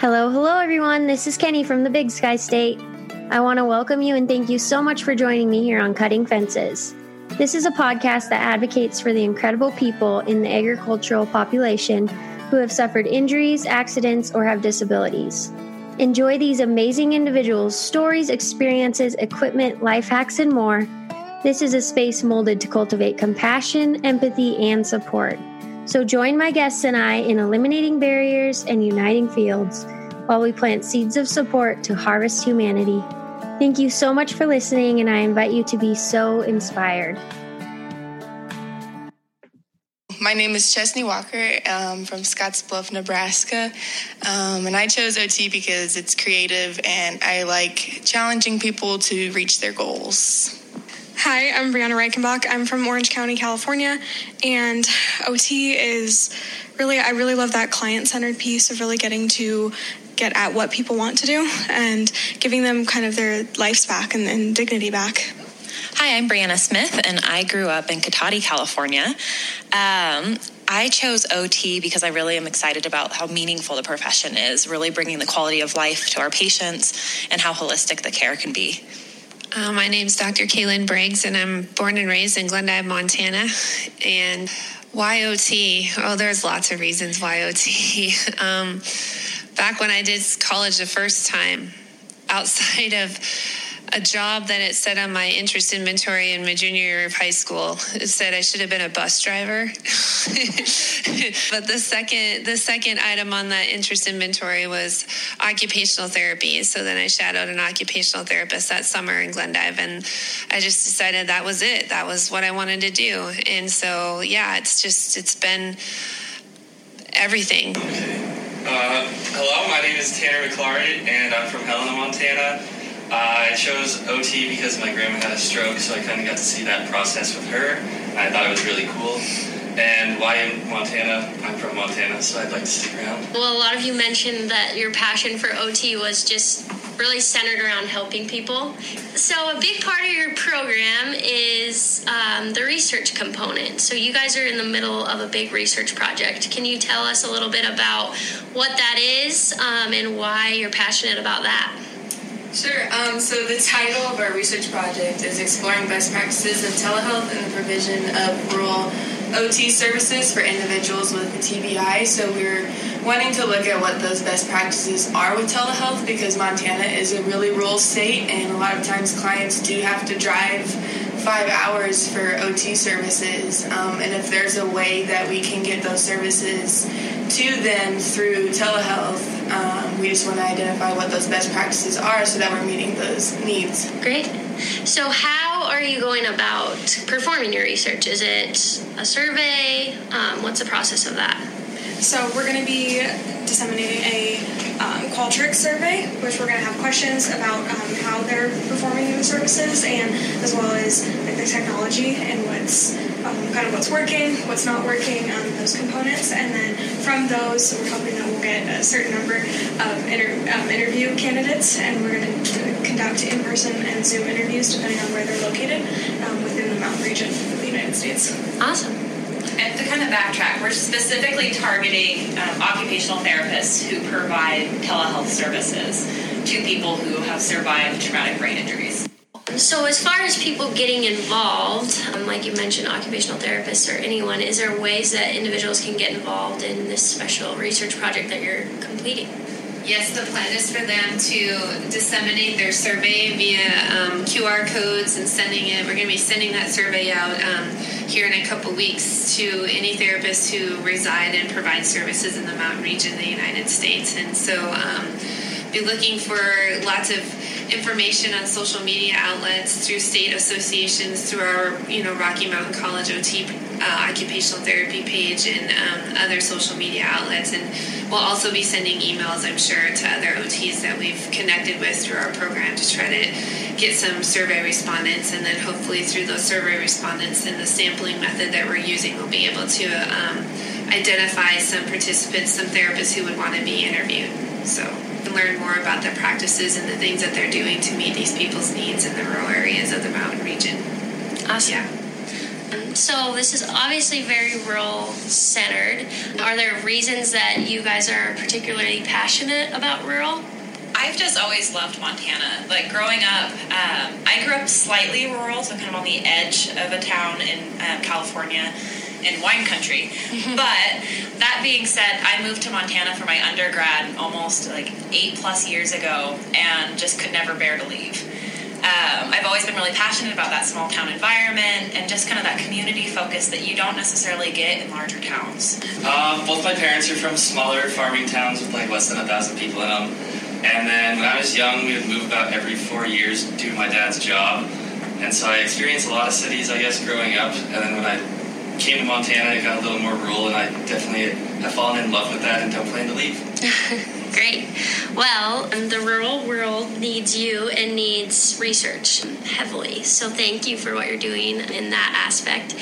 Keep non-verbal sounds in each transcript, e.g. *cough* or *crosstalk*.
Hello, hello, everyone. This is Kenny from the Big Sky State. I want to welcome you and thank you so much for joining me here on Cutting Fences. This is a podcast that advocates for the incredible people in the agricultural population who have suffered injuries, accidents, or have disabilities. Enjoy these amazing individuals' stories, experiences, equipment, life hacks, and more. This is a space molded to cultivate compassion, empathy, and support. So join my guests and I in eliminating barriers and uniting fields while we plant seeds of support to harvest humanity. Thank you so much for listening, and I invite you to be so inspired. My name is Chesney Walker um, from Scottsbluff, Nebraska. Um, and I chose OT because it's creative and I like challenging people to reach their goals. Hi, I'm Brianna Reichenbach. I'm from Orange County, California, and OT is really, I really love that client centered piece of really getting to get at what people want to do and giving them kind of their lives back and, and dignity back. Hi, I'm Brianna Smith, and I grew up in Cotati, California. Um, I chose OT because I really am excited about how meaningful the profession is, really bringing the quality of life to our patients and how holistic the care can be. Uh, my name's Dr. Kaylin Briggs, and I'm born and raised in Glendive, Montana. And why OT? Oh, there's lots of reasons why OT. *laughs* um, back when I did college the first time, outside of a job that it said on my interest inventory in my junior year of high school. It said I should have been a bus driver. *laughs* but the second the second item on that interest inventory was occupational therapy. So then I shadowed an occupational therapist that summer in Glendive and I just decided that was it. That was what I wanted to do. And so yeah, it's just it's been everything. Uh, hello, my name is Tanner McClary, and I'm from Helena, Montana. Uh, I chose OT because my grandma had a stroke, so I kind of got to see that process with her. I thought it was really cool. And why in Montana? I'm from Montana, so I'd like to stick around. Well, a lot of you mentioned that your passion for OT was just really centered around helping people. So, a big part of your program is um, the research component. So, you guys are in the middle of a big research project. Can you tell us a little bit about what that is um, and why you're passionate about that? Sure. Um, so the title of our research project is Exploring Best Practices of Telehealth and the Provision of Rural OT Services for Individuals with TBI. So we're wanting to look at what those best practices are with telehealth because Montana is a really rural state and a lot of times clients do have to drive five hours for OT services. Um, and if there's a way that we can get those services to them through telehealth, um, we just want to identify what those best practices are so that we're meeting those needs. Great. So, how are you going about performing your research? Is it a survey? Um, what's the process of that? So we're going to be disseminating a um, Qualtrics survey, which we're going to have questions about um, how they're performing in the services, and as well as like the technology and what's um, kind of what's working, what's not working, um, those components, and then from those, So we're hoping that we'll get a certain number of inter- um, interview candidates, and we're going to conduct in-person and Zoom interviews depending on where they're located um, within the mountain region of the United States. Awesome. And to kind of backtrack, we're specifically targeting um, occupational therapists who provide telehealth services to people who have survived traumatic brain injuries. So, as far as people getting involved, um, like you mentioned, occupational therapists or anyone, is there ways that individuals can get involved in this special research project that you're completing? Yes, the plan is for them to disseminate their survey via um, QR codes and sending it. We're going to be sending that survey out um, here in a couple weeks to any therapists who reside and provide services in the mountain region of the United States. And so, um, be looking for lots of information on social media outlets through state associations, through our you know Rocky Mountain College OT uh, occupational therapy page, and um, other social media outlets. And we'll also be sending emails, I'm sure, to other OTs that we've connected with through our program to try to get some survey respondents, and then hopefully through those survey respondents and the sampling method that we're using, we'll be able to um, identify some participants, some therapists who would want to be interviewed. So learn more about their practices and the things that they're doing to meet these people's needs in the rural areas of the mountain region. Awesome. Yeah. So this is obviously very rural centered. Are there reasons that you guys are particularly passionate about rural? I've just always loved Montana. Like growing up, um, I grew up slightly rural, so kind of on the edge of a town in um, California in wine country. *laughs* but that being said, I moved to Montana for my undergrad almost like eight plus years ago and just could never bear to leave. Um, I've always been really passionate about that small town environment and just kind of that community focus that you don't necessarily get in larger towns. Um, both my parents are from smaller farming towns with like less than a thousand people in them. And then when I was young, we would move about every four years due to my dad's job. And so I experienced a lot of cities, I guess, growing up. And then when I came to Montana, got a little more rural, and I definitely have fallen in love with that and don't plan to leave. *laughs* Great. Well, the rural world needs you and needs research heavily. So thank you for what you're doing in that aspect.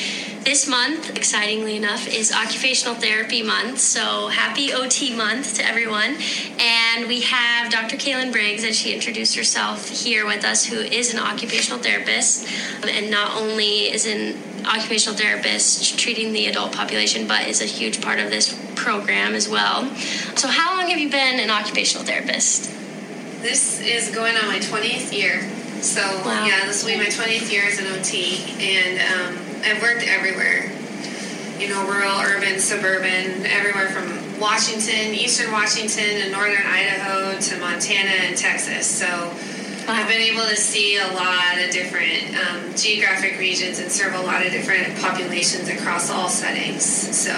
This month, excitingly enough, is Occupational Therapy Month. So happy OT month to everyone. And we have Dr. Kaylin Briggs, as she introduced herself, here with us, who is an occupational therapist. And not only is an occupational therapists treating the adult population, but is a huge part of this program as well. So, how long have you been an occupational therapist? This is going on my 20th year. So, Wow. yeah, this will be my 20th year as an OT. And um, I've worked everywhere you know, rural, urban, suburban, everywhere from Washington, eastern Washington, and northern Idaho to Montana and Texas. So, I've been able to see a lot of different um, geographic regions and serve a lot of different populations across all settings. So,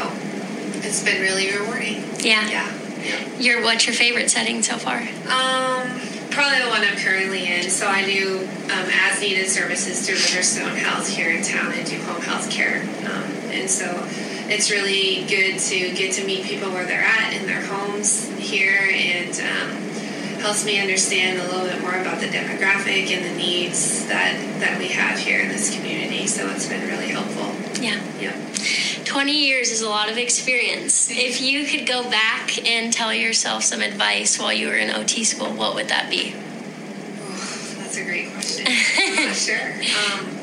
it's been really rewarding. Yeah. Yeah. Your what's your favorite setting so far? Um, probably the one I'm currently in. So I do um, as needed services through Riverstone Health here in town and do home health care. Um, and so it's really good to get to meet people where they're at in their homes here and um, helps me understand a little bit more about the demographic and the needs that, that we have here in this community. So it's been really helpful. Yeah. Yeah. 20 years is a lot of experience. *laughs* If you could go back and tell yourself some advice while you were in OT school, what would that be? That's a great question. *laughs* Sure. Um,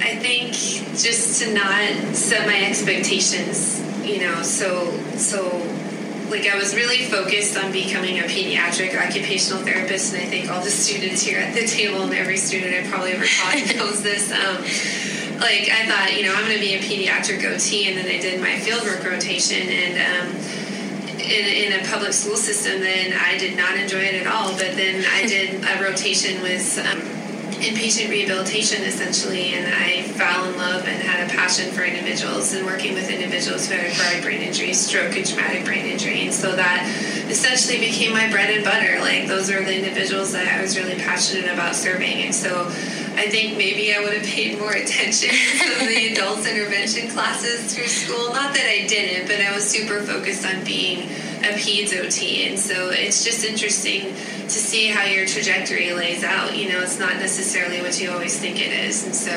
I think just to not set my expectations, you know, so so like I was really focused on becoming a pediatric occupational therapist, and I think all the students here at the table and every student I probably ever taught *laughs* knows this. Um, like I thought, you know, I'm going to be a pediatric OT, and then I did my fieldwork rotation, and um, in, in a public school system, then I did not enjoy it at all. But then I did a rotation with um, inpatient rehabilitation essentially, and I fell in love and had a passion for individuals and working with individuals who had acquired brain injury, stroke, and traumatic brain injury. And so that essentially became my bread and butter. Like those are the individuals that I was really passionate about serving. And so I think maybe I would have paid more attention *laughs* to the adults intervention classes through school. Not that I didn't, but I was super focused on being a PEDS OT. And so it's just interesting to see how your trajectory lays out. You know, it's not necessarily what you always think it is. And so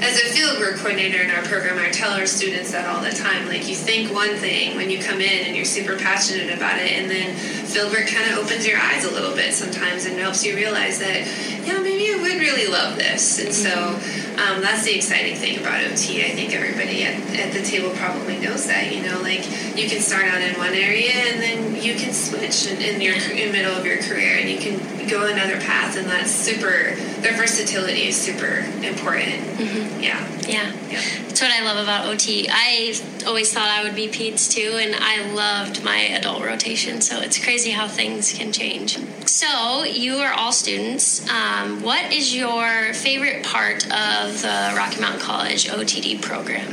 as a field fieldwork coordinator in our program, I tell our students that all the time. Like you think one thing when you come in and you're super passionate about it, and then fieldwork kind of opens your eyes a little bit sometimes and helps you realize that, yeah, maybe I would really love this. And so um, that's the exciting thing about OT. I think everybody at, at the table probably knows that. You know, like you can start out in one area and then you can switch in, in your in middle of your career and you can go another path, and that's super. Their versatility is super important. Yeah. Yeah. Yeah. That's what I love about OT. I always thought I would be PEDS too, and I loved my adult rotation. So it's crazy how things can change. So you are all students. Um, what is your favorite part of the Rocky Mountain College OTD program?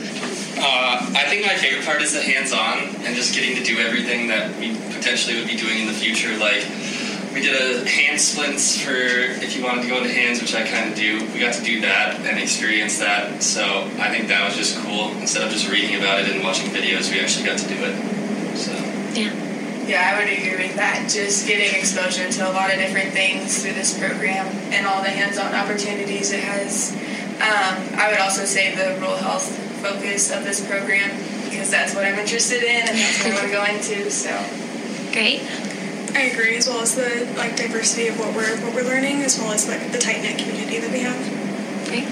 Uh, I think my favorite part is the hands-on and just getting to do everything that we potentially would be doing in the future. Like we did a hand splints for if you wanted to go into hands, which I kind of do. We got to do that and experience that. So I think that was just cool. Instead of just reading about it and watching videos, we actually got to do it. So Yeah. Yeah, I would agree with that. Just getting exposure to a lot of different things through this program and all the hands-on opportunities it has. Um, I would also say the rural health focus of this program because that's what I'm interested in and that's where we're going to. So Great. I agree, as well as the like diversity of what we're what we're learning, as well as like the tight knit community that we have. Great.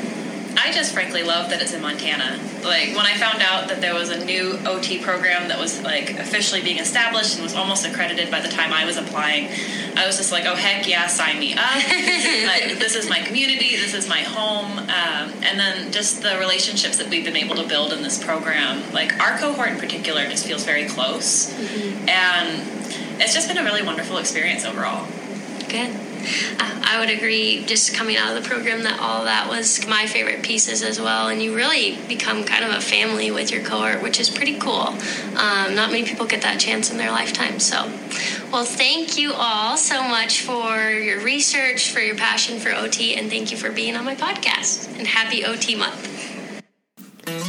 I just frankly love that it's in Montana. Like when I found out that there was a new OT program that was like officially being established and was almost accredited by the time I was applying, I was just like, oh heck yeah, sign me up. *laughs* like, this is my community, this is my home, um, and then just the relationships that we've been able to build in this program. Like our cohort in particular just feels very close, mm-hmm. and it's just been a really wonderful experience overall. Good. Uh, I would agree, just coming out of the program, that all that was my favorite pieces as well. And you really become kind of a family with your cohort, which is pretty cool. Um, not many people get that chance in their lifetime. So, well, thank you all so much for your research, for your passion for OT, and thank you for being on my podcast. And happy OT month.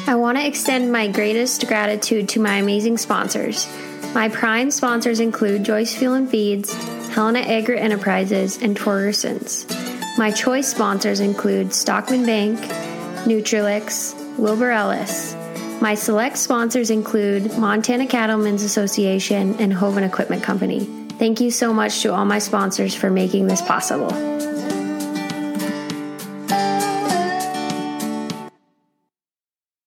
I want to extend my greatest gratitude to my amazing sponsors. My prime sponsors include Joyce Fuel and Feeds, Helena Agri Enterprises, and Torgerson's. My choice sponsors include Stockman Bank, Nutrilix, Wilbur Ellis. My select sponsors include Montana Cattlemen's Association and Hoven Equipment Company. Thank you so much to all my sponsors for making this possible.